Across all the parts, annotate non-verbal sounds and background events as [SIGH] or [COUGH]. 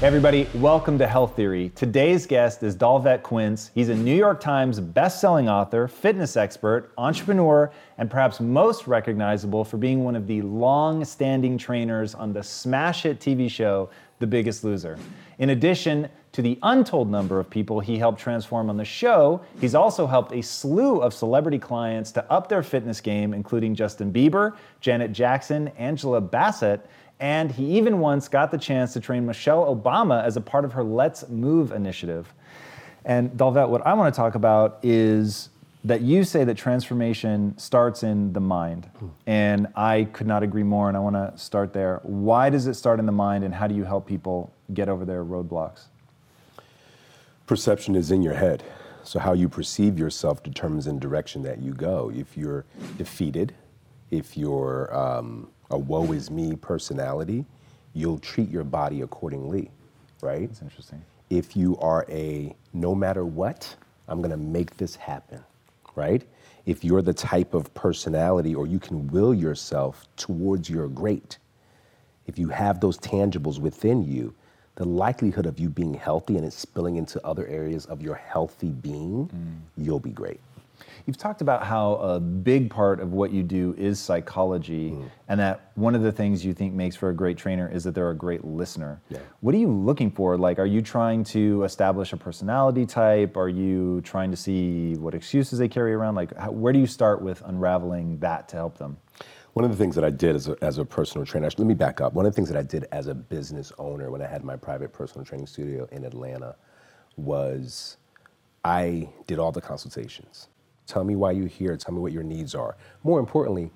Hey everybody, welcome to Health Theory. Today's guest is Dolvett Quince. He's a New York Times best-selling author, fitness expert, entrepreneur, and perhaps most recognizable for being one of the long-standing trainers on the smash hit TV show The Biggest Loser. In addition to the untold number of people he helped transform on the show, he's also helped a slew of celebrity clients to up their fitness game, including Justin Bieber, Janet Jackson, Angela Bassett, and he even once got the chance to train Michelle Obama as a part of her Let's Move initiative. And Dolvett, what I want to talk about is that you say that transformation starts in the mind. And I could not agree more, and I want to start there. Why does it start in the mind, and how do you help people get over their roadblocks? Perception is in your head. So, how you perceive yourself determines the direction that you go. If you're defeated, if you're um, a woe is me personality, you'll treat your body accordingly, right? That's interesting. If you are a no matter what, I'm gonna make this happen, right? If you're the type of personality or you can will yourself towards your great, if you have those tangibles within you, the likelihood of you being healthy and it spilling into other areas of your healthy being, mm. you'll be great. You've talked about how a big part of what you do is psychology, mm. and that one of the things you think makes for a great trainer is that they're a great listener. Yeah. What are you looking for? Like, are you trying to establish a personality type? Are you trying to see what excuses they carry around? Like, how, where do you start with unraveling that to help them? One of the things that I did as a, as a personal trainer, actually, let me back up. One of the things that I did as a business owner when I had my private personal training studio in Atlanta was I did all the consultations. Tell me why you're here, tell me what your needs are. More importantly,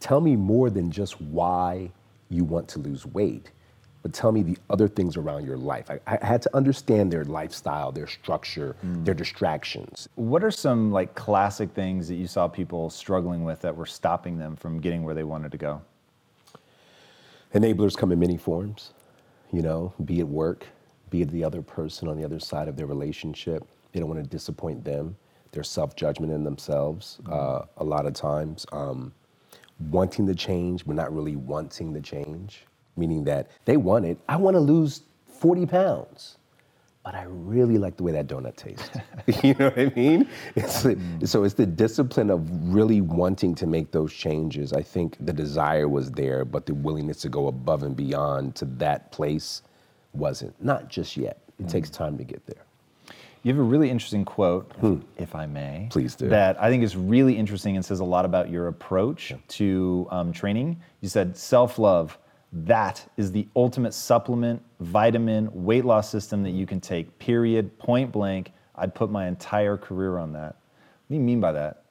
tell me more than just why you want to lose weight, but tell me the other things around your life. I, I had to understand their lifestyle, their structure, mm. their distractions. What are some like classic things that you saw people struggling with that were stopping them from getting where they wanted to go? Enablers come in many forms, you know, be it work, be it the other person on the other side of their relationship. They don't want to disappoint them. Their self judgment in themselves, uh, a lot of times. Um, wanting the change, but not really wanting the change, meaning that they want it. I want to lose 40 pounds, but I really like the way that donut tastes. [LAUGHS] you know what I mean? It's so it's the discipline of really wanting to make those changes. I think the desire was there, but the willingness to go above and beyond to that place wasn't. Not just yet. It takes time to get there. You have a really interesting quote, if I may. Please do. That I think is really interesting and says a lot about your approach to um, training. You said self love, that is the ultimate supplement, vitamin, weight loss system that you can take, period, point blank. I'd put my entire career on that. What do you mean by that?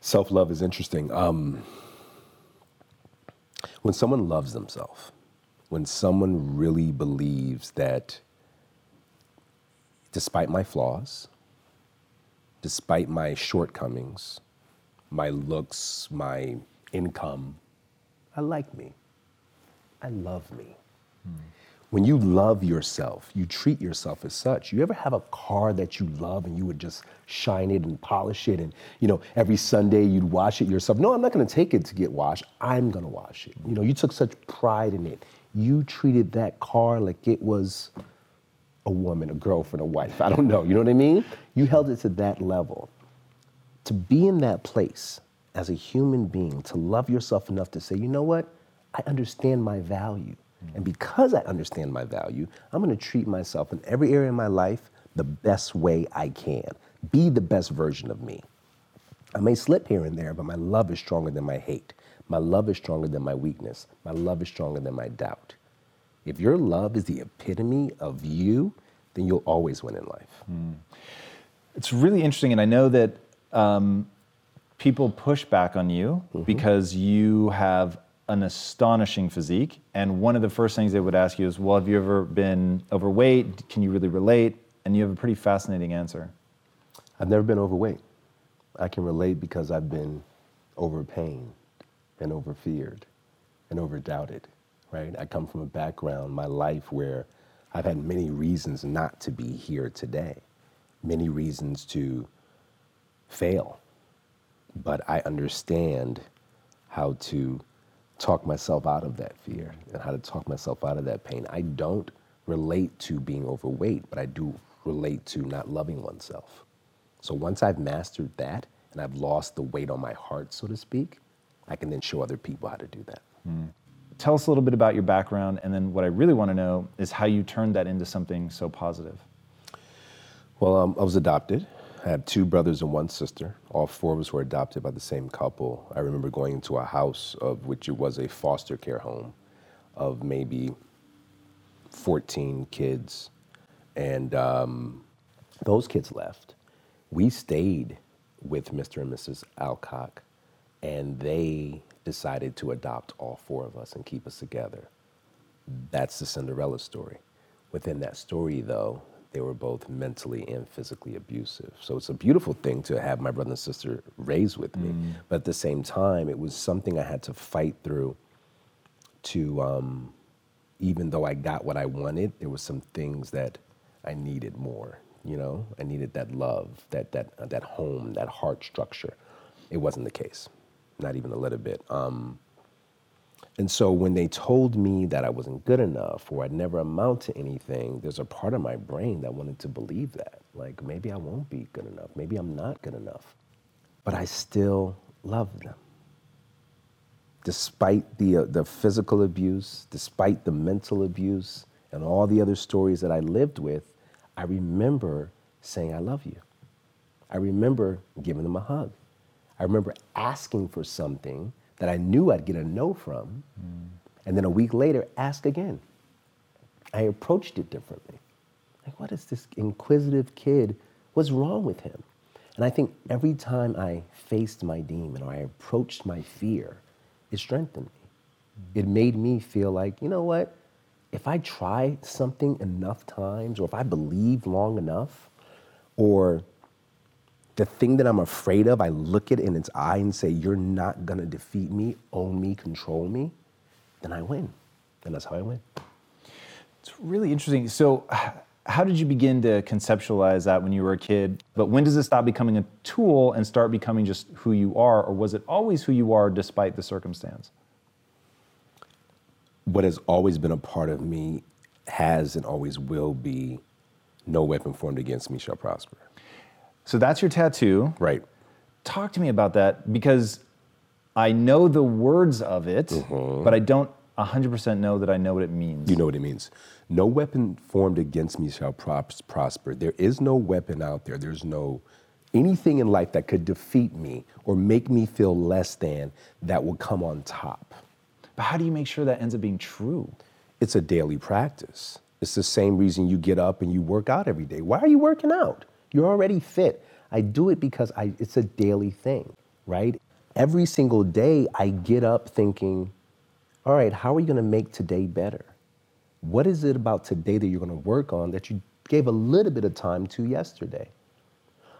Self love is interesting. Um, when someone loves themselves, when someone really believes that despite my flaws, despite my shortcomings, my looks, my income, I like me. I love me. Hmm. When you love yourself, you treat yourself as such. You ever have a car that you love and you would just shine it and polish it and you know every Sunday you'd wash it yourself. No, I'm not going to take it to get washed. I'm going to wash it. You know, you took such pride in it. You treated that car like it was a woman, a girlfriend, a wife. I don't know. You know what I mean? You held it to that level. To be in that place as a human being to love yourself enough to say, you know what? I understand my value. And because I understand my value, I'm gonna treat myself in every area of my life the best way I can. Be the best version of me. I may slip here and there, but my love is stronger than my hate. My love is stronger than my weakness. My love is stronger than my doubt. If your love is the epitome of you, then you'll always win in life. It's really interesting, and I know that um, people push back on you because you have an astonishing physique. And one of the first things they would ask you is, "Well, have you ever been overweight? Can you really relate?" And you have a pretty fascinating answer. I've never been overweight. I can relate because I've been overpained and overfeared and overdoubted, right? I come from a background, my life, where I've had many reasons not to be here today, many reasons to fail. But I understand how to talk myself out of that fear and how to talk myself out of that pain. I don't relate to being overweight, but I do relate to not loving oneself. So once I've mastered that and I've lost the weight on my heart, so to speak, I can then show other people how to do that. Hmm. Tell us a little bit about your background, and then what I really want to know is how you turned that into something so positive. Well, um, I was adopted. I have two brothers and one sister. All four of us were adopted by the same couple. I remember going into a house of which it was a foster care home of maybe 14 kids. And um, those kids left. We stayed with Mr. and Mrs. Alcock, and they decided to adopt all four of us and keep us together. That's the Cinderella story. Within that story, though, they were both mentally and physically abusive. So it's a beautiful thing to have my brother and sister raised with me. But at the same time, it was something I had to fight through to, um, even though I got what I wanted, there were some things that I needed more. You know, I needed that love, that that uh, that home, that heart structure. It wasn't the case, not even a little bit. Um, and so when they told me that I wasn't good enough or I'd never amount to anything, there's a part of my brain that wanted to believe that. Like maybe I won't be good enough. Maybe I'm not good enough. But I still love them. Despite the, uh, the physical abuse, despite the mental abuse, and all the other stories that I lived with, I remember saying, I love you. I remember giving them a hug. I remember asking for something that I knew I'd get a no from, and then a week later, ask again. I approached it differently. Like, what is this inquisitive kid? What's wrong with him? And I think every time I faced my demon or I approached my fear, it strengthened me. It made me feel like, you know what? If I try something enough times, or if I believe long enough, or the thing that I'm afraid of, I look it in its eye and say, You're not gonna defeat me, own me, control me, then I win. And that's how I win. It's really interesting. So, how did you begin to conceptualize that when you were a kid? But when does it stop becoming a tool and start becoming just who you are, or was it always who you are despite the circumstance? What has always been a part of me has and always will be no weapon formed against me shall prosper. So that's your tattoo. Right. Talk to me about that because I know the words of it, mm-hmm. but I don't 100% know that I know what it means. You know what it means. No weapon formed against me shall pros- prosper. There is no weapon out there. There's no anything in life that could defeat me or make me feel less than that will come on top. But how do you make sure that ends up being true? It's a daily practice. It's the same reason you get up and you work out every day. Why are you working out? You're already fit. I do it because I, it's a daily thing, right? Every single day I get up thinking, all right, how are you gonna make today better? What is it about today that you're gonna work on that you gave a little bit of time to yesterday?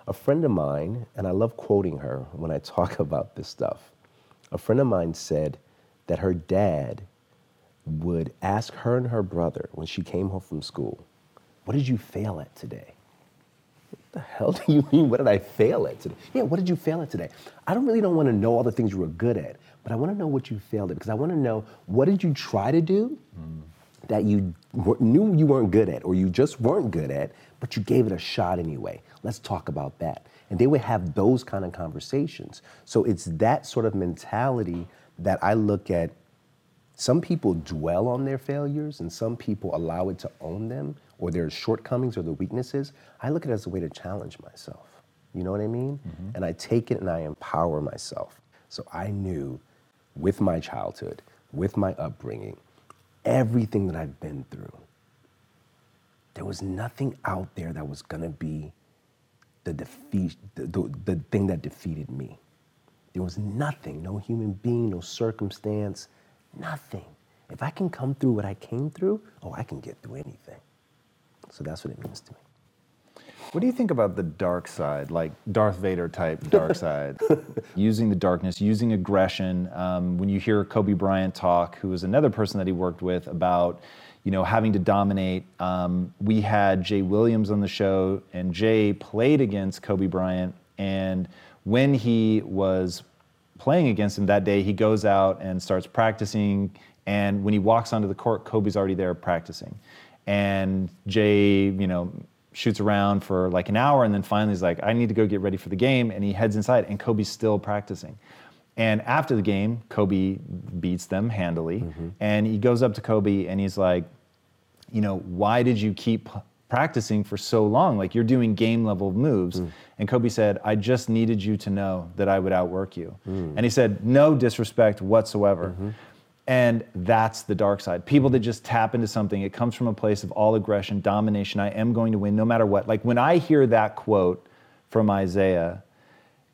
A friend of mine, and I love quoting her when I talk [LAUGHS] about this stuff, a friend of mine said that her dad would ask her and her brother when she came home from school, What did you fail at today? What the hell do you mean? What did I fail at today? Yeah, what did you fail at today? I don't really don't want to know all the things you were good at, but I want to know what you failed at because I want to know what did you try to do hmm. that you knew you weren't good at or you just weren't good at, but you gave it a shot anyway. Let's talk about that. And they would have those kind of conversations. So it's that sort of mentality that I look at. Some people dwell on their failures and some people allow it to own them or their shortcomings or their weaknesses. I look at it as a way to challenge myself. You know what I mean? Mm-hmm. And I take it and I empower myself. So I knew with my childhood, with my upbringing, everything that I've been through, there was nothing out there that was gonna be the defeat, the, the, the thing that defeated me. There was nothing, no human being, no circumstance, nothing. If I can come through what I came through, oh, I can get through anything. So that's what it means to me. What do you think about the dark side, like Darth Vader type dark [LAUGHS] side? using the darkness, using aggression. Um, when you hear Kobe Bryant talk, who was another person that he worked with, about you know having to dominate. Um, we had Jay Williams on the show, and Jay played against Kobe Bryant. And when he was playing against him that day, he goes out and starts practicing. And when he walks onto the court, Kobe's already there practicing. And Jay, you know, shoots around for like an hour and then finally he's like, I need to go get ready for the game. And he heads inside and Kobe's still practicing. And after the game, Kobe beats them handily. Mm-hmm. And he goes up to Kobe and he's like, you know, why did you keep practicing for so long? Like you're doing game level moves. Mm. And Kobe said, I just needed you to know that I would outwork you. Mm. And he said, no disrespect whatsoever. Mm-hmm. And that's the dark side. People that just tap into something, it comes from a place of all aggression, domination. I am going to win no matter what. Like when I hear that quote from Isaiah,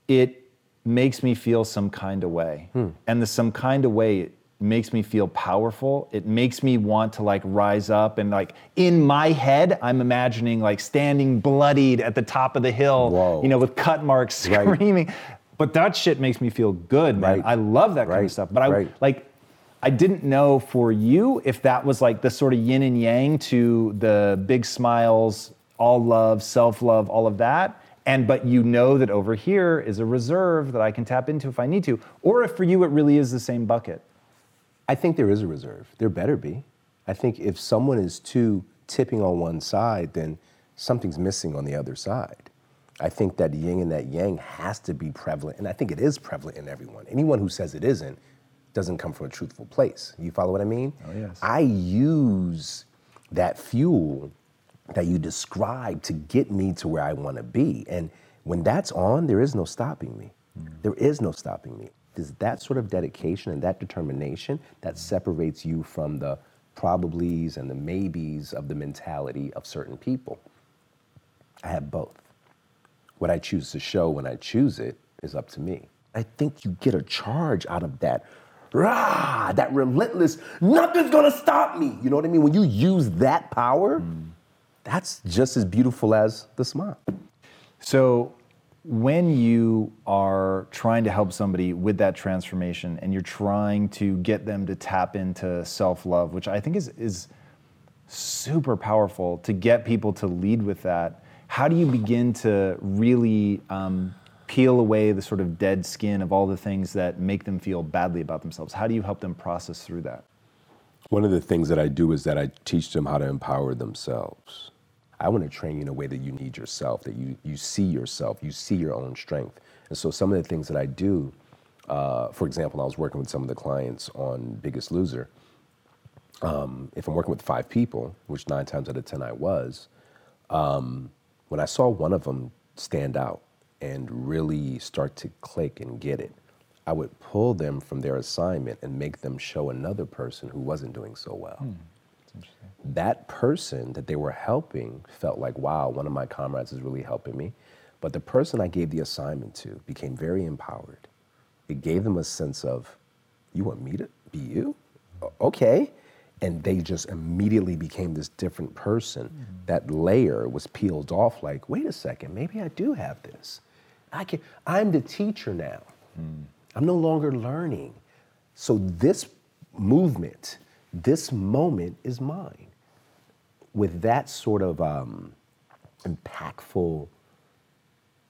it makes me feel some kind of way. Hmm. And the some kind of way it makes me feel powerful. It makes me want to like rise up and like in my head, I'm imagining like standing bloodied at the top of the hill, Whoa. you know, with cut marks Right. screaming. But that shit makes me feel good, man. Right. I love that kind of stuff. But I Right. like I didn't know for you if that was like the sort of yin and yang to the big smiles, all love, self-love, all of that. And but you know that over here is a reserve that I can tap into if I need to. Or if for you it really is the same bucket. I think there is a reserve. There better be. I think if someone is too tipping on one side, then something's missing on the other side. I think that yin and that yang has to be prevalent, and I think it is prevalent in everyone. Anyone who says it isn't doesn't come from a truthful place. You follow what I mean? Oh, yes. I use that fuel that you describe to get me to where I want to be. And when that's on, there is no stopping me. Mm. There is no stopping me. It's that sort of dedication and that determination that mm. separates you from the probablys and the maybes of the mentality of certain people. I have both. What I choose to show when I choose it is up to me. I think you get a charge out of that. Rah, that relentless, nothing's gonna stop me. You know what I mean? When you use that power, that's just as beautiful as the smile. So when you are trying to help somebody with that transformation and you're trying to get them to tap into self-love, which I think is is super powerful to get people to lead with that. How do you begin to really um, peel away the sort of dead skin of all the things that make them feel badly about themselves? How do you help them process through that? One of the things that I do is that I teach them how to empower themselves. I want to train you in a way that you need yourself, that you, you see yourself, you see your own strength. And so some of the things that I do, uh, for example, I was working with some of the clients on Biggest Loser. Um, if I'm working with five people, which nine times out of 10 I was, um, when I saw one of them stand out and really start to click and get it, I would pull them from their assignment and make them show another person who wasn't doing so well. Hmm, that person that they were helping felt like, wow, one of my comrades is really helping me. But the person I gave the assignment to became very empowered. It gave them a sense of, you want me to be you? Okay. And they just immediately became this different person. Hmm. That layer was peeled off like, wait a second, maybe I do have this. I can, I'm the teacher now. I'm no longer learning. So this movement, this moment is mine. With that sort of um, impactful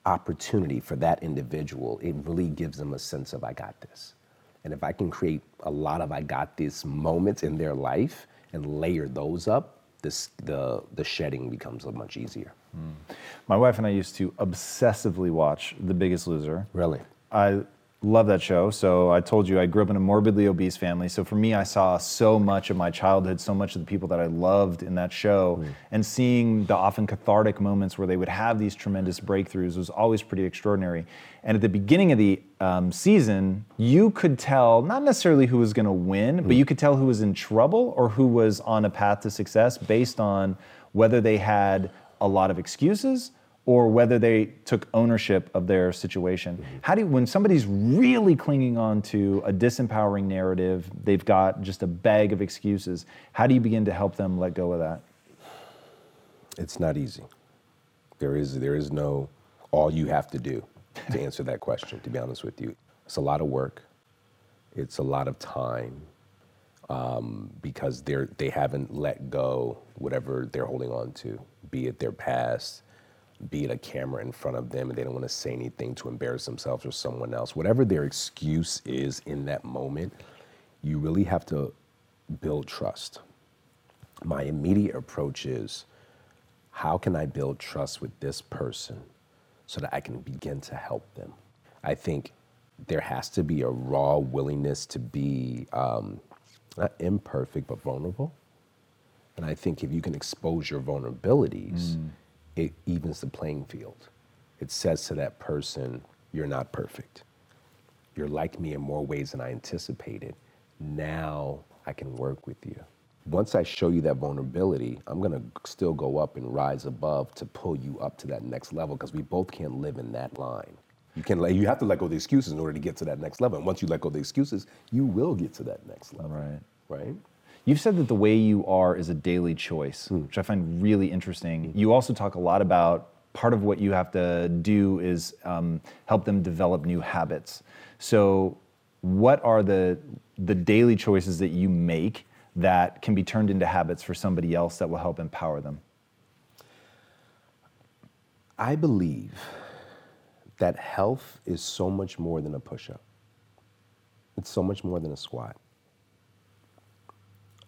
opportunity for that individual, it really gives them a sense of, I got this. And if I can create a lot of I got this moments in their life, and layer those up, this, the, the shedding becomes much easier. Hmm. My wife and I used to obsessively watch The Biggest Loser. Really? I love that show. So I told you I grew up in a morbidly obese family. So for me, I saw so much of my childhood, so much of the people that I loved in that show, hmm. and seeing the often cathartic moments where they would have these tremendous breakthroughs was always pretty extraordinary. And at the beginning of the um, season, you could tell not necessarily who was going to win, but hmm. you could tell who was in trouble or who was on a path to success based on whether they had a lot of excuses or whether they took ownership of their situation. How do you, when somebody's really clinging on to a disempowering narrative, they've got just a bag of excuses, how do you begin to help them let go of that? It's not easy. There is there is no all you have to do to [LAUGHS] answer that question. To be honest with you, it's a lot of work. It's a lot of time um, because they're they haven't let go whatever they're holding on to, be it their past, be it a camera in front of them, and they don't want to say anything to embarrass themselves or someone else. Whatever their excuse is in that moment, you really have to build trust. My immediate approach is how can I build trust with this person so that I can begin to help them? I think there has to be a raw willingness to be um, not imperfect, but vulnerable. And I think if you can expose your vulnerabilities, mm. it evens the playing field. It says to that person, you're not perfect. You're like me in more ways than I anticipated. Now I can work with you. Once I show you that vulnerability, I'm gonna still go up and rise above to pull you up to that next level because we both can't live in that line. You can let, you have to let go of the excuses in order to get to that next level. And once you let go of the excuses, you will get to that next level. Right. Right? You've said that the way you are is a daily choice, which I find really interesting. You also talk a lot about part of what you have to do is um, help them develop new habits. So, what are the the daily choices that you make that can be turned into habits for somebody else that will help empower them? I believe that health is so much more than a push up. It's so much more than a squat.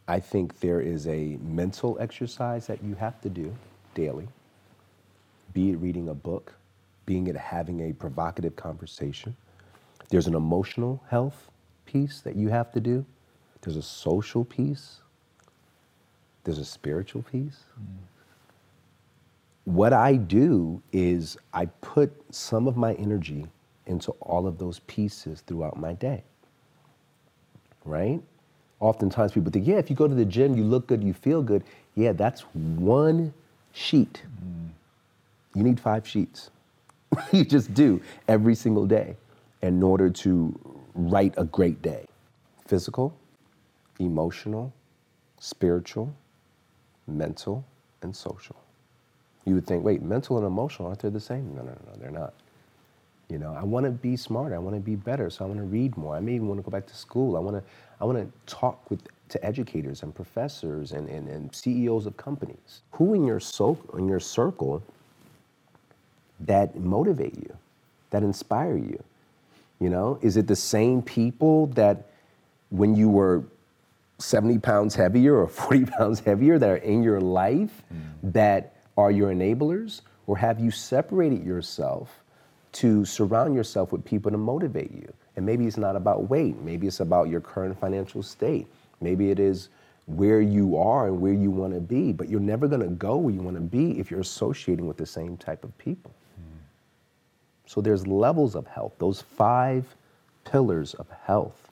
I think there is a mental exercise that you have to do daily, be it reading a book, being it having a provocative conversation. There's an emotional health piece that you have to do, there's a social piece, there's a spiritual piece mm. what I do is I put some of my energy into all of those pieces throughout my day. Right? Oftentimes people think, yeah, if you go to the gym, you look good, you feel good. Yeah, that's one sheet. Mm. You need five sheets. [LAUGHS] you just do every single day in order to write a great day. Physical, emotional, spiritual, mental, and social you would think, wait, mental and emotional, aren't they the same? No, no, no, no, they're not. You know, I want to be smarter. I want to be better. So I want to read more. I may even want to go back to school. I want to, I want to talk with to educators and professors and, and, and CEOs of companies. Who in your so, in your circle that motivate you, that inspire you? You know, is it the same people that when you were 70 pounds heavier or [LAUGHS] 40 pounds heavier that are in your life mm. that are your enablers, or have you separated yourself to surround yourself with people to motivate you? And maybe it's not about weight, maybe it's about your current financial state, maybe it is where you are and where you want to be, but you're never going to go where you want to be if you're associating with the same type of people. Hmm. So there's levels of health. Those five pillars of health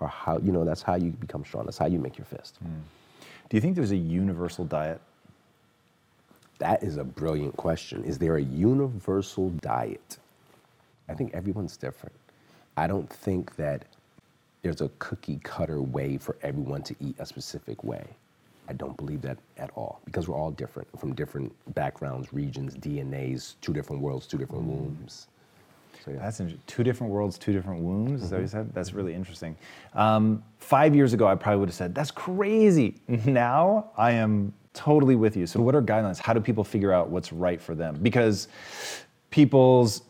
are how, you know, that's how you become strong. That's how you make your fist. Hmm. Do you think there's a universal diet? That is a brilliant question. Is there a universal diet? I think everyone's different. I don't think that there's a cookie cutter way for everyone to eat a specific way. I don't believe that at all because we're all different from different backgrounds, regions, DNAs, two different worlds, two different wombs. So, yeah. That's interesting. Two different worlds, two different wombs. Is that what you said? That's really interesting. Um, five years ago, I probably would have said, "That's crazy." [LAUGHS] Now, I am totally with you. So, what are guidelines? How do people figure out what's right for them? Because people's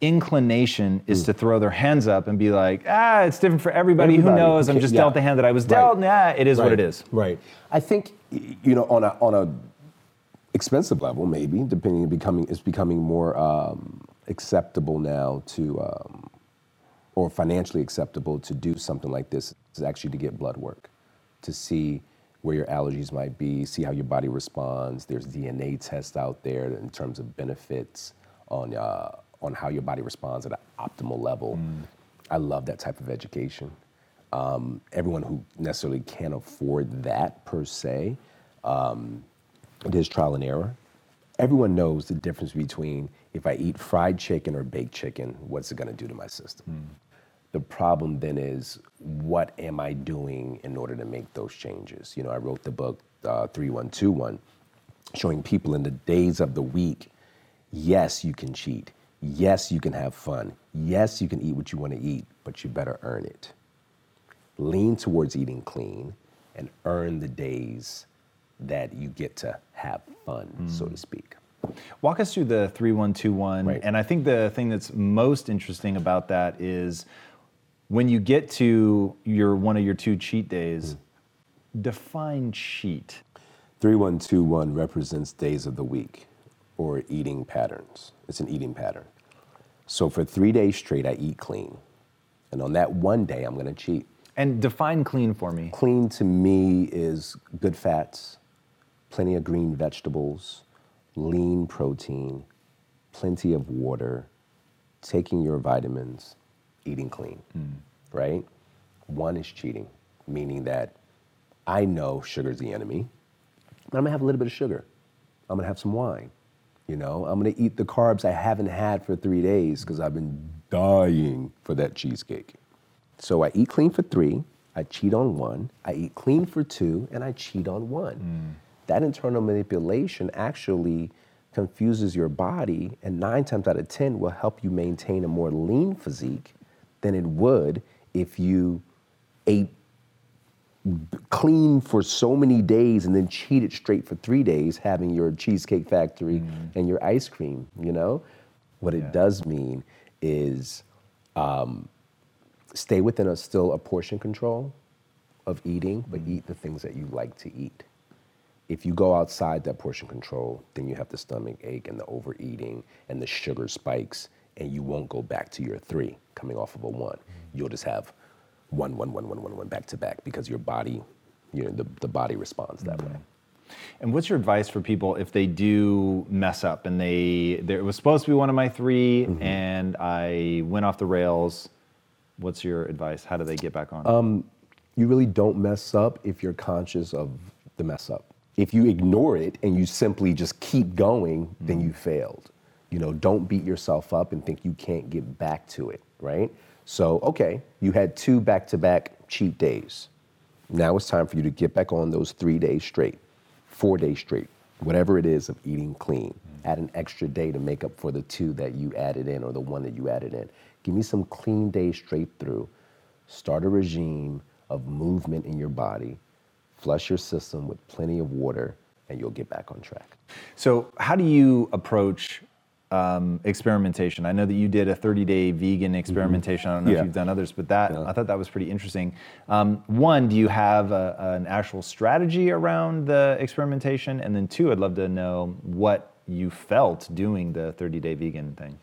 inclination is to throw their hands up and be like, ah, it's different for everybody. Who Everybody. knows? I'm just yeah. dealt the hand that I was Right. dealt. Nah, it is what it is. Right, I think you know on a on a expensive level, maybe depending on becoming it's becoming more um, acceptable now to um, or financially acceptable to do something like this is actually to get blood work to see where your allergies might be, see how your body responds. There's DNA tests out there in terms of benefits on uh, on how your body responds at an optimal level. I love that type of education. Um, everyone who necessarily can't afford that per se, um, it is trial and error. Everyone knows the difference between if I eat fried chicken or baked chicken, what's it going to do to my system? The problem then is, what am I doing in order to make those changes? You know, I wrote the book uh, 3121, showing people in the days of the week, yes, you can cheat. Yes, you can have fun. Yes, you can eat what you want to eat, but you better earn it. Lean towards eating clean and earn the days that you get to have fun, hmm. so to speak. Walk us through the 3121. Right. And I think the thing that's most interesting about that is when you get to your one of your two cheat days, hmm. define cheat. 3121 represents days of the week or eating patterns. It's an eating pattern. So for three days straight, I eat clean. And on that one day, I'm gonna cheat. And define clean for me. Clean to me is good fats, plenty of green vegetables, lean protein, plenty of water, taking your vitamins, eating clean, mm. right? One is cheating, meaning that I know sugar's the enemy, but I'm gonna have a little bit of sugar. I'm gonna have some wine. You know, I'm gonna eat the carbs I haven't had for three days because I've been dying for that cheesecake. So I eat clean for three, I cheat on one, I eat clean for two, and I cheat on one. Mm. That internal manipulation actually confuses your body, and nine times out of 10 will help you maintain a more lean physique than it would if you ate clean for so many days and then cheated straight for three days having your cheesecake factory mm. and your ice cream you know? What it does mean is um, stay within a still a portion control of eating but mm. eat the things that you like to eat. If you go outside that portion control then you have the stomach ache and the overeating and the sugar spikes and you won't go back to your three coming off of a one. Mm. You'll just have one, one, one, one, one, one, back to back because your body, you know, the, the body responds that way. And what's your advice for people if they do mess up and they there it was supposed to be one of my 3 Mm-hmm. and I went off the rails? What's your advice? How do they get back on? Um, You really don't mess up if you're conscious of the mess up. If you ignore it and you simply just keep going, then you failed. You know, don't beat yourself up and think you can't get back to it, right? So, okay, you had two back to back cheat days. Now it's time for you to get back on those three days straight, four days straight, whatever it is of eating clean. Mm-hmm. Add an extra day to make up for the two that you added in or the one that you added in. Give me some clean days straight through. Start a regime of movement in your body. Flush your system with plenty of water, and you'll get back on track. So, how do you approach um, experimentation? I know that you did a 30 day vegan experimentation. I don't know if Mm-hmm. You've done others, but that Yeah. I thought that was pretty interesting. Um, one, do you have a, an actual strategy around the experimentation? And then two, I'd love to know what you felt doing the 30 day vegan thing.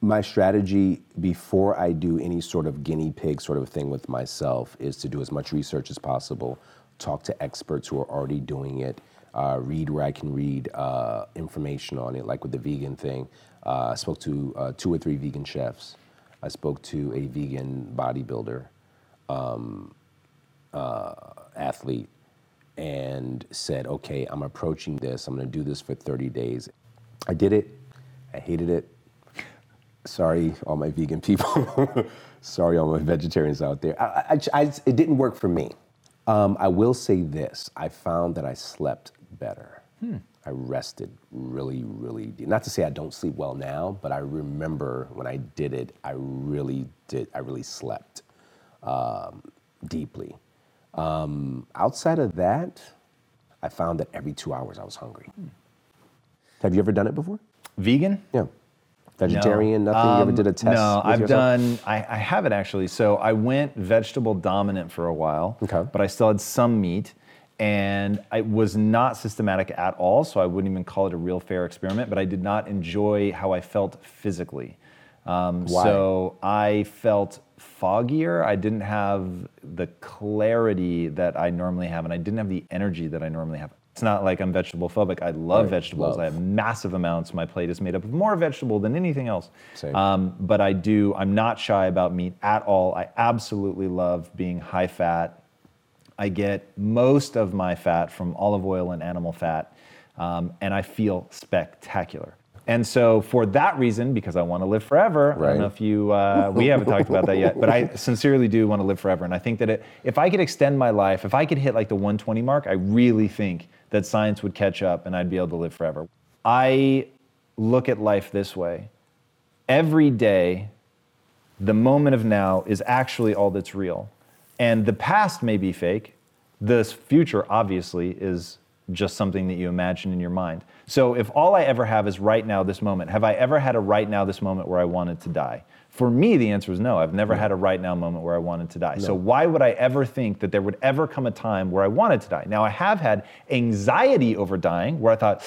my strategy before I do any sort of guinea pig sort of thing with myself is to do as much research as possible, talk to experts who are already doing it, uh, read where I can read uh, information on it, like with the vegan thing. Uh, I spoke to uh, two or three vegan chefs. I spoke to a vegan bodybuilder, um, uh, athlete, and said, okay, I'm approaching this. I'm going to do this for 30 days. I did it. I hated it. Sorry, all my vegan people. [LAUGHS] Sorry, all my vegetarians out there. I, I, I- it didn't work for me. Um, I will say this I found that I slept better. I rested really, really deep. Not to say I don't sleep well now, but I remember when I did it, I really did, I really slept um, deeply. Um, outside of that, I found that every two hours I was hungry. Have you ever done it before? Vegan? Yeah. Vegetarian, No. nothing. you ever Um, did a test? No, I've yourself? done. I, I haven't actually. So I went vegetable dominant for a while. Okay. But I still had some meat, and I was not systematic at all. So I wouldn't even call it a real fair experiment. But I did not enjoy how I felt physically. Um, Why? So I felt foggier. I didn't have the clarity that I normally have, and I didn't have the energy that I normally have. It's not like I'm vegetable phobic. I love Right, vegetables. love. I have massive amounts. My plate is made up of more vegetable than anything else. Um, but I do, I'm not shy about meat at all. I absolutely love being high fat. I get most of my fat from olive oil and animal fat, um, and I feel spectacular. And so, for that reason, because I want to live forever, I Right. don't know if you, uh, we haven't talked about that yet, but I [LAUGHS] sincerely do want to live forever. And I think that it, if I could extend my life, if I could hit like the 120 mark, I really think that science would catch up and I'd be able to live forever. I look at life this way every day, the moment of now is actually all that's real. And the past may be fake. The future, obviously, is just something that you imagine in your mind. So if all I ever have is right now, this moment, have I ever had a right now, this moment where I wanted to die? For me, the answer is no. I've never had a right now moment where I wanted to die. So why would I ever think that there would ever come a time where I wanted to die? Now, I have had anxiety over dying where I thought,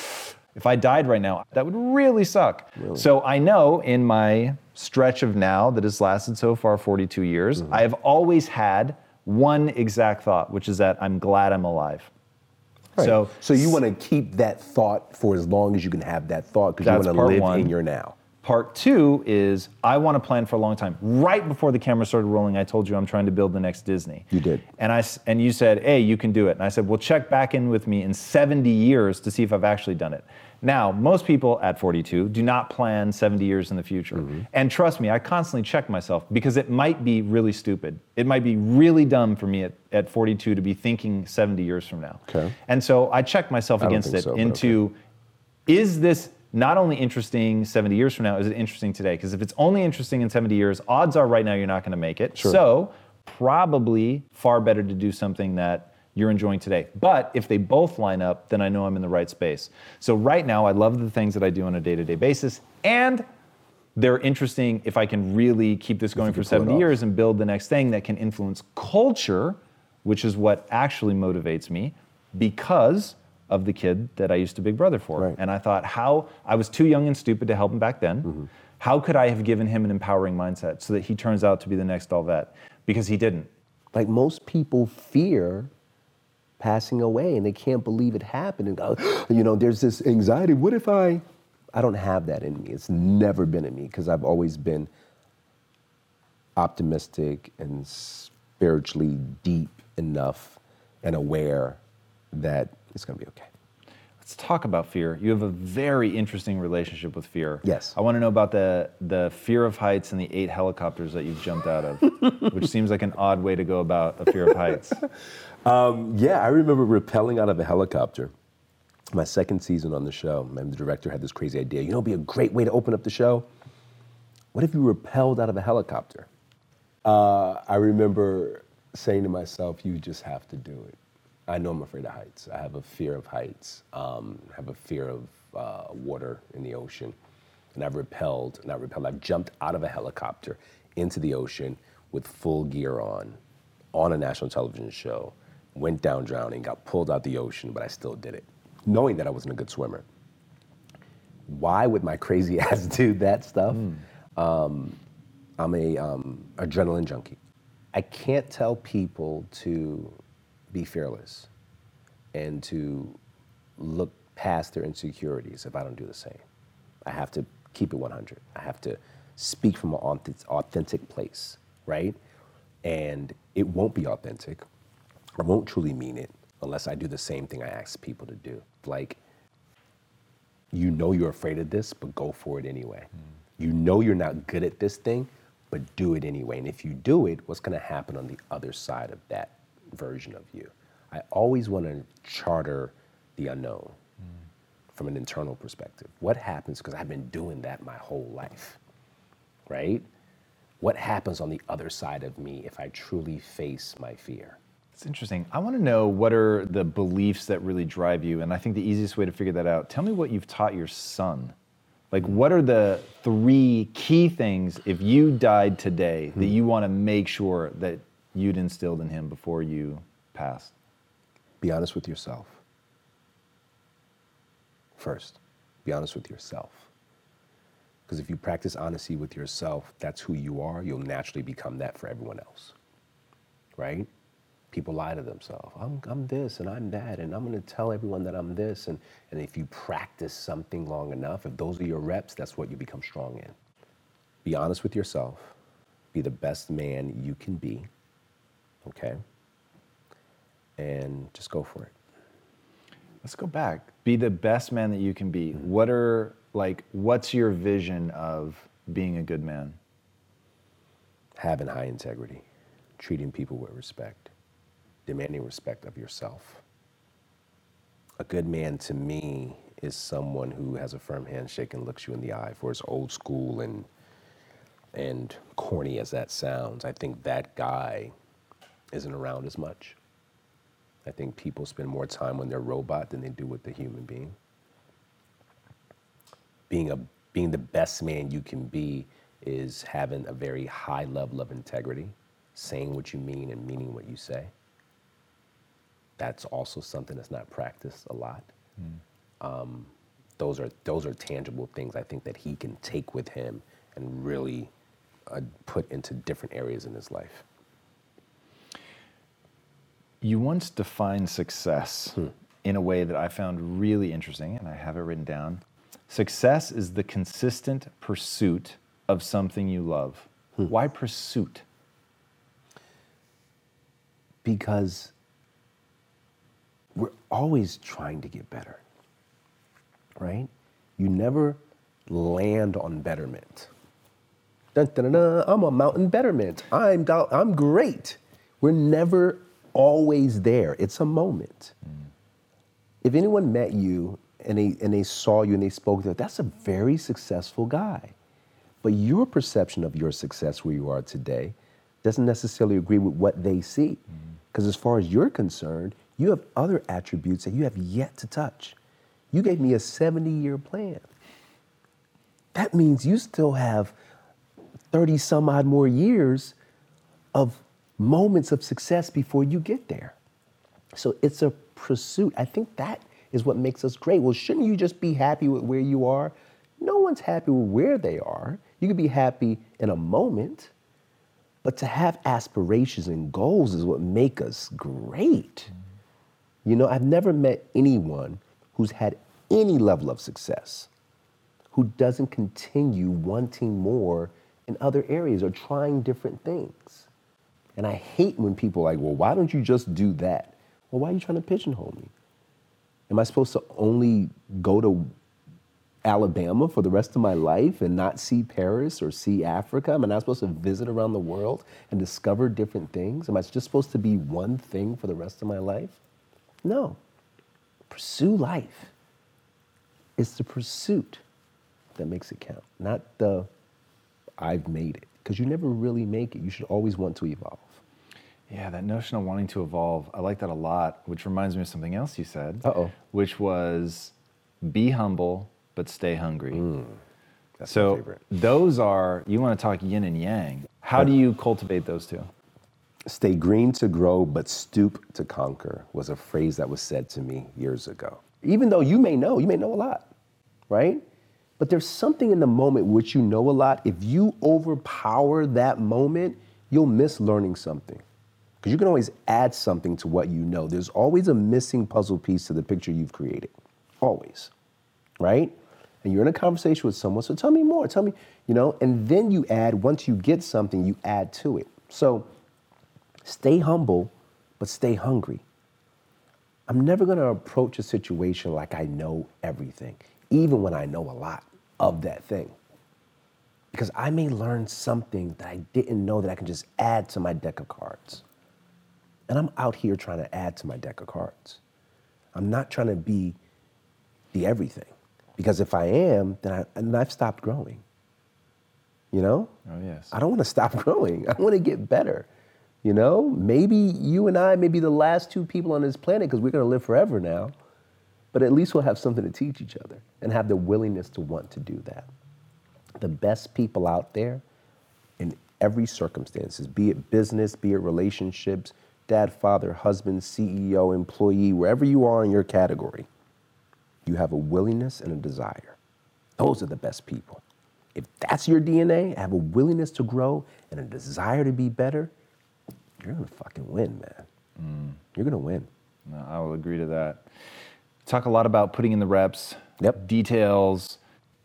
if I died right now, that would really suck. So I know in my stretch of now that has lasted so far 42 years, mm-hmm. I have always had one exact thought, which is that I'm glad I'm alive. Right. So, so you want to keep that thought for as long as you can have that thought because you want to live one. in your now. Part two is I want to plan for a long time. Right before the camera started rolling, I told you I'm trying to build the next Disney. You did. And I and you said, "Hey, you can do it." And I said, "Well, check back in with me in 70 years to see if I've actually done it." Now, most people at 42 do not plan 70 years in the future. Mm-hmm. And trust me, I constantly check myself because it might be really stupid. It might be really dumb for me at, at 42 to be thinking 70 years from now. Okay. And so I check myself I against it so, into is this not only interesting 70 years from now, is it interesting today? Because if it's only interesting in 70 years, odds are right now you're not going to make it. So, probably far better to do something that you're enjoying today. But if they both line up, then I know I'm in the right space. So, right now, I love the things that I do on a day to day basis. And they're interesting if I can really keep this going for can pull it 70 years and build the next thing that can influence culture, which is what actually motivates me because of the kid that I used to Big Brother for. Right. And I thought, how I was too young and stupid to help him back then. Mm-hmm. How could I have given him an empowering mindset so that he turns out to be the next Dolvett? Because he didn't. Like most people fear passing away and they can't believe it happened. And uh, go, [GASPS] you know, there's this anxiety. What if I? I don't have that in me. It's never been in me because I've always been optimistic and spiritually deep enough and aware that it's going to be okay. Let's talk about fear. You have a very interesting relationship with fear. Yes. I want to know about the the fear of heights and the eight helicopters that you've jumped out of, [LAUGHS] which seems like an odd way to go about a fear of heights. [LAUGHS] Yeah, I remember rappelling out of a helicopter. My second season on the show, and the director had this crazy idea. You know, it'd be a great way to open up the show. What if you rappelled out of a helicopter? Uh, I remember saying to myself, "You just have to do it." I know I'm afraid of heights. I have a fear of heights. Um, I have a fear of uh, water in the ocean, and I've. Not rappelled. I've jumped out of a helicopter into the ocean with full gear on, on a national television show. Went down drowning, got pulled out the ocean, but I still did it, knowing that I wasn't a good swimmer. Why would my crazy [LAUGHS] ass do that stuff? Um, I'm a um, adrenaline junkie. I can't tell people to be fearless and to look past their insecurities if I don't do the same. I have to keep it 100. I have to speak from an authentic place, right? And it won't be authentic. I won't truly mean it unless I do the same thing I ask people to do. Like, you know you're afraid of this, but go for it anyway. Hmm. You know you're not good at this thing, but do it anyway. And if you do it, what's going to happen on the other side of that version of you? I always want to charter the unknown hmm. from an internal perspective. What happens, because I've been doing that my whole life, right? What happens on the other side of me if I truly face my fear? It's interesting. I want to know what are the beliefs that really drive you, and I think the easiest way to figure that out. Tell me what you've taught your son Like, what are the three key things if you died today that hmm. you want to make sure that you'd instilled in him before you passed? Be honest with yourself. First, be honest with yourself. Because if you practice honesty with yourself, that's who you are, you'll naturally become that for everyone else. Right? People lie to themselves. I'm, I'm this and I'm that, and I'm going to tell everyone that I'm this. And, and if you practice something long enough, if those are your reps, that's what you become strong in. Be honest with yourself. Be the best man you can be. Okay? And just go for it. Let's go back. Be the best man that you can be. Mm-hmm. What are, like, what's your vision of being a good man? having high integrity, treating people with respect, demanding respect of yourself. A good man to me is someone who has a firm handshake and looks you in the eye. For as old school and and corny as that sounds, I think that guy isn't around as much. I think people spend more time on their robot than they do with the human being. Being a being the best man you can be is having a very high level of integrity, saying what you mean and meaning what you say. That's also something that's not practiced a lot. Um, those are those are tangible things I think that he can take with him and really uh, put into different areas in his life. You once defined success in a way that I found really interesting, and I have it written down. Success is the consistent pursuit of something you love. Why pursuit? because we're always trying to get better, right? You never land on betterment. Dun, dun, dun, I'm a mountain betterment. I'm, go- I'm great. We're never always there. It's a moment. Mm. If anyone met you and they, and they saw you and they spoke to you, that's a very successful guy. But your perception of your success where you are today doesn't necessarily agree with what they see. Mm. Because as far as you're concerned, you have other attributes that you have yet to touch. You gave me a 70 year plan. That means you still have 30 some odd more years of moments of success before you get there. So it's a pursuit. I think that is what makes us great. Well, shouldn't you just be happy with where you are? No one's happy with where they are. You can be happy in a moment, but to have aspirations and goals is what make us great. You know, I've never met anyone who's had any level of success who doesn't continue wanting more in other areas or trying different things. And I hate when people are like, well, why don't you just do that? Well, why are you trying to pigeonhole me? Am I supposed to only go to Alabama for the rest of my life and not see Paris or see Africa? Am I not supposed to visit around the world and discover different things? Am I just supposed to be one thing for the rest of my life? No. Pursue life. It's the pursuit that makes it count, not the I've made it. Because you never really make it. You should always want to evolve. Yeah, that notion of wanting to evolve, I like that a lot, which reminds me of something else you said. Uh-oh. Which was be humble, but stay hungry. Mm. That's my so favorite. those are, you want to talk yin and yang. How do you cultivate those two? Stay green to grow, but stoop to conquer was a phrase that was said to me years ago. Even though you may know, you may know a lot, right? But there's something in the moment which you know a lot. If you overpower that moment, you'll miss learning something. Because you can always add something to what you know. There's always a missing puzzle piece to the picture you've created. Always. Right? And you're in a conversation with someone, so tell me more. Tell me, you know, and then you add, once you get something, you add to it. So stay humble, but stay hungry. I'm never going to approach a situation like I know everything, even when I know a lot of that thing. Because I may learn something that I didn't know that I can just add to my deck of cards. And I'm out here trying to add to my deck of cards. I'm not trying to be the everything. Because if I am, then I, and I've stopped growing. You know? Oh, yes. I don't want to stop [LAUGHS] growing. I want to get better. You know, maybe you and I may be the last two people on this planet because we're going to live forever now. but at least we'll have something to teach each other and have the willingness to want to do that. The best people out there in every circumstances, be it business, be it relationships, dad, father, husband, CEO, employee, wherever you are in your category, you have a willingness and a desire. Those are the best people. If that's your DNA, have a willingness to grow and a desire to be better, you're gonna fucking win, man. You're gonna win. No, I will agree to that. Talk a lot about putting in the reps, Yep. details.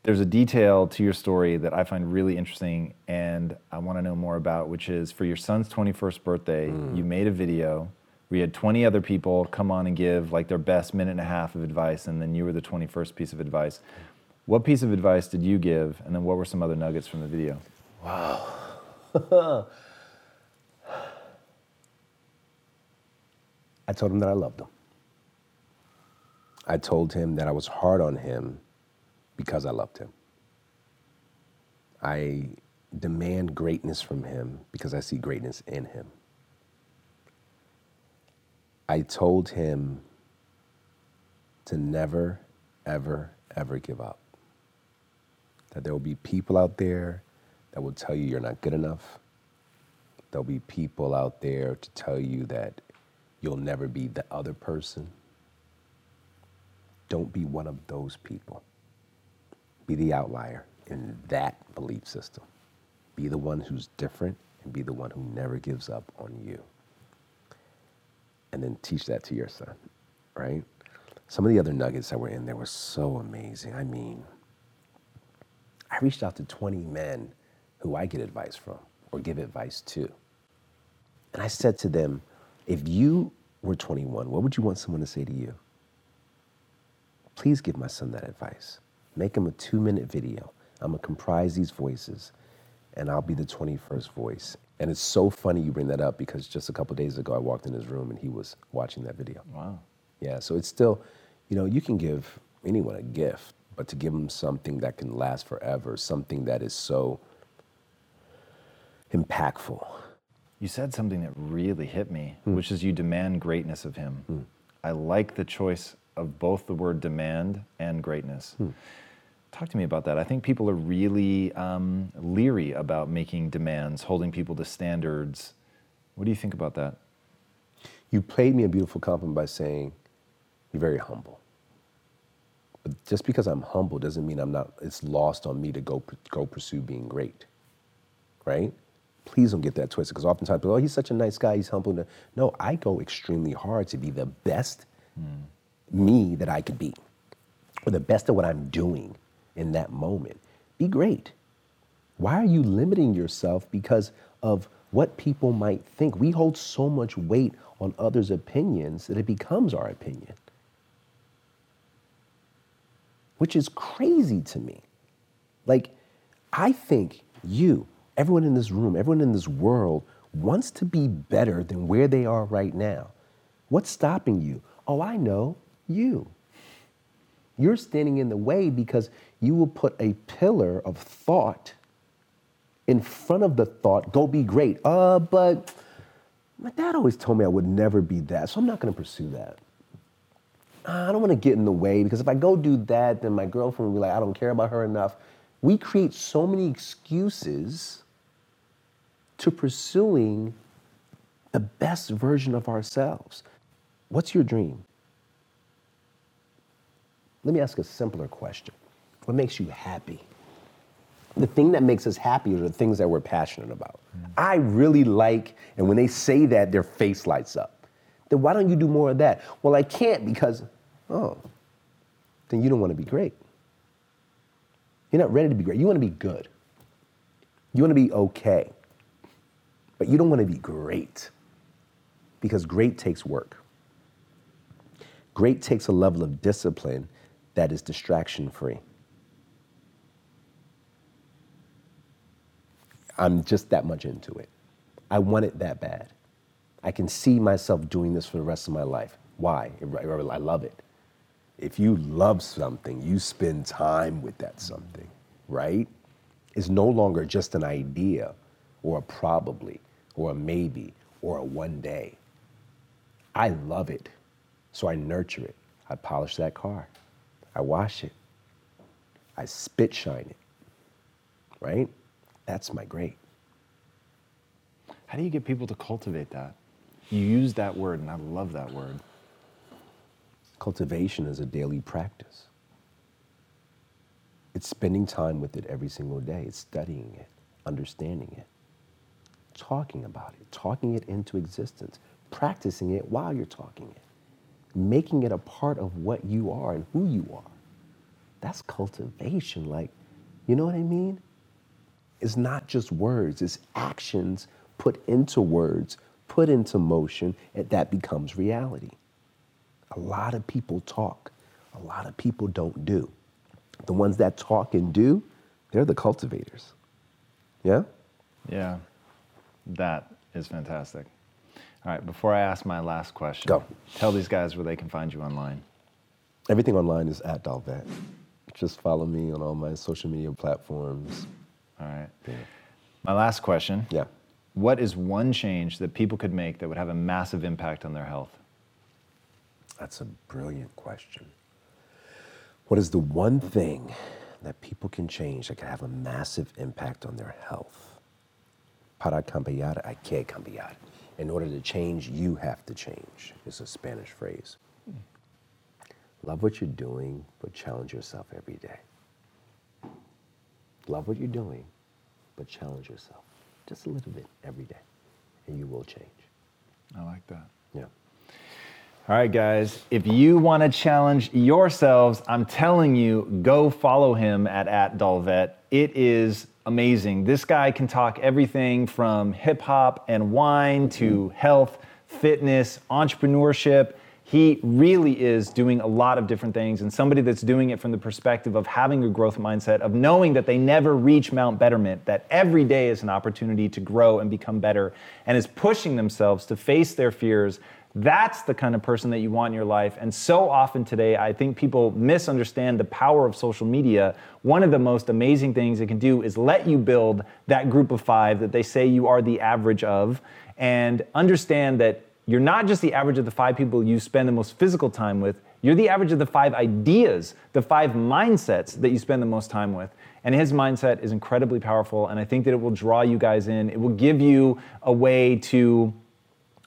There's a detail to your story that I find really interesting and I want to know more about, which is for your son's 21st birthday, you mm. made a video. We had 20 other people come on and give like their best minute and a half of advice, and then you were the 21st piece of advice. What piece of advice did you give, and then what were some other nuggets from the video? [LAUGHS] I told him that I loved him. I told him that I was hard on him because I loved him. I demand greatness from him because I see greatness in him. I told him to never, ever, ever give up. That there will be people out there that will tell you you're not good enough. There'll be people out there to tell you that you'll never be the other person. Don't be one of those people. Be the outlier in that belief system. Be the one who's different and be the one who never gives up on you. And then teach that to your son, right? Some of the other nuggets that were in there were so amazing. I mean, I reached out to 20 men who I get advice from or give advice to. And I said to them, if you were 21, what would you want someone to say to you? Please give my son that advice. Make him a two minute video. I'm gonna comprise these voices and I'll be the 21st voice. And it's so funny you bring that up because just a couple days ago I walked in his room and he was watching that video. Wow. Yeah, so it's still, you know, you can give anyone a gift, but to give them something that can last forever, something that is so impactful. You said something that really hit me, Hmm. which is you demand greatness of him. I like the choice of both the word demand and greatness. Hmm. Talk to me about that. I think people are really um, leery about making demands, holding people to standards. What do you think about that? You paid me a beautiful compliment by saying you're very humble. But just because I'm humble doesn't mean I'm not, it's lost on me to go, go pursue being great, right? Please don't get that twisted because oftentimes people, oh, he's such a nice guy, he's humble. No, I go extremely hard to be the best hmm. me that I could be, or the best of what I'm doing in that moment. Be great. Why are you limiting yourself because of what people might think? We hold so much weight on others' opinions that it becomes our opinion, which is crazy to me. Like, I think you, everyone in this room, everyone in this world wants to be better than where they are right now. What's stopping you? Oh, I know, you. You're standing in the way because you will put a pillar of thought in front of the thought, go be great. Uh, but my dad always told me I would never be that, so I'm not gonna pursue that. I don't wanna get in the way because if I go do that, then my girlfriend will be like, I don't care about her enough. We create so many excuses to pursuing the best version of ourselves. What's your dream? Let me ask a simpler question. What makes you happy? The thing that makes us happy are the things that we're passionate about. Mm. I really like, and when they say that, their face lights up. Then why don't you do more of that? Well, I can't because, oh, then you don't want to be great. You're not ready to be great. You want to be good. You want to be okay. But you don't want to be great because great takes work. Great takes a level of discipline that is distraction free. I'm just that much into it. I want it that bad. I can see myself doing this for the rest of my life. Why? I love it. If you love something, you spend time with that something, right? It's no longer just an idea or a probably or a maybe or a one day. I love it, so I nurture it. I polish that car. I wash it. I spit shine it. Right? That's my great. How do you get people to cultivate that? You use that word, and I love that word. Cultivation is a daily practice. It's spending time with it every single day. It's studying it, understanding it, talking about it, talking it into existence, practicing it while you're talking it, making it a part of what you are and who you are. That's cultivation. Like, you know what I mean? It's not just words, it's actions put into words, put into motion, and that becomes reality. A lot of people talk, a lot of people don't do. The ones that talk and do, they're the cultivators. Yeah? Yeah, that is fantastic. All right, before I ask my last question, Go. tell these guys where they can find you online. Everything online is at Dolvett. Just follow me on all my social media platforms. All right. My last question. Yeah. What is one change that people could make that would have a massive impact on their health? That's a brilliant question. What is the one thing that people can change that can have a massive impact on their health? Para cambiar hay que cambiar. In order to change, you have to change. It's a Spanish phrase. Love what you're doing, but challenge yourself every day. Love what you're doing, but challenge yourself just a little bit every day, and you will change. I like that. Yeah. All right, guys, if you want to challenge yourselves, I'm telling you, go follow him at, at Dolvett. It is amazing. This guy can talk everything from hip hop and wine to mm-hmm. health, fitness, entrepreneurship. He really is doing a lot of different things, and somebody that's doing it from the perspective of having a growth mindset, of knowing that they never reach Mount Betterment, that every day is an opportunity to grow and become better, and is pushing themselves to face their fears. That's the kind of person that you want in your life. And so often today, I think people misunderstand the power of social media. One of the most amazing things it can do is let you build that group of five that they say you are the average of, and understand that you're not just the average of the five people you spend the most physical time with, you're the average of the five ideas, the five mindsets that you spend the most time with. And his mindset is incredibly powerful, and I think that it will draw you guys in. It will give you a way to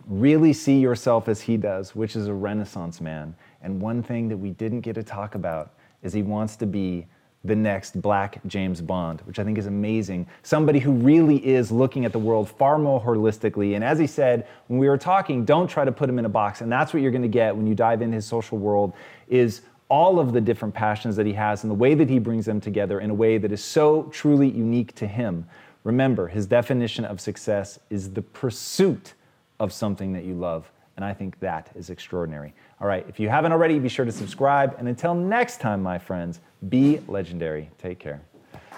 really see yourself as he does, which is a renaissance man. And one thing that we didn't get to talk about is he wants to be the next black James Bond, which I think is amazing. Somebody who really is looking at the world far more holistically. And as he said, when we were talking, don't try to put him in a box. And that's what you're going to get when you dive in his social world is all of the different passions that he has and the way that he brings them together in a way that is so truly unique to him. Remember, his definition of success is the pursuit of something that you love. And I think that is extraordinary. All right, if you haven't already, be sure to subscribe. And until next time, my friends, be legendary. Take care.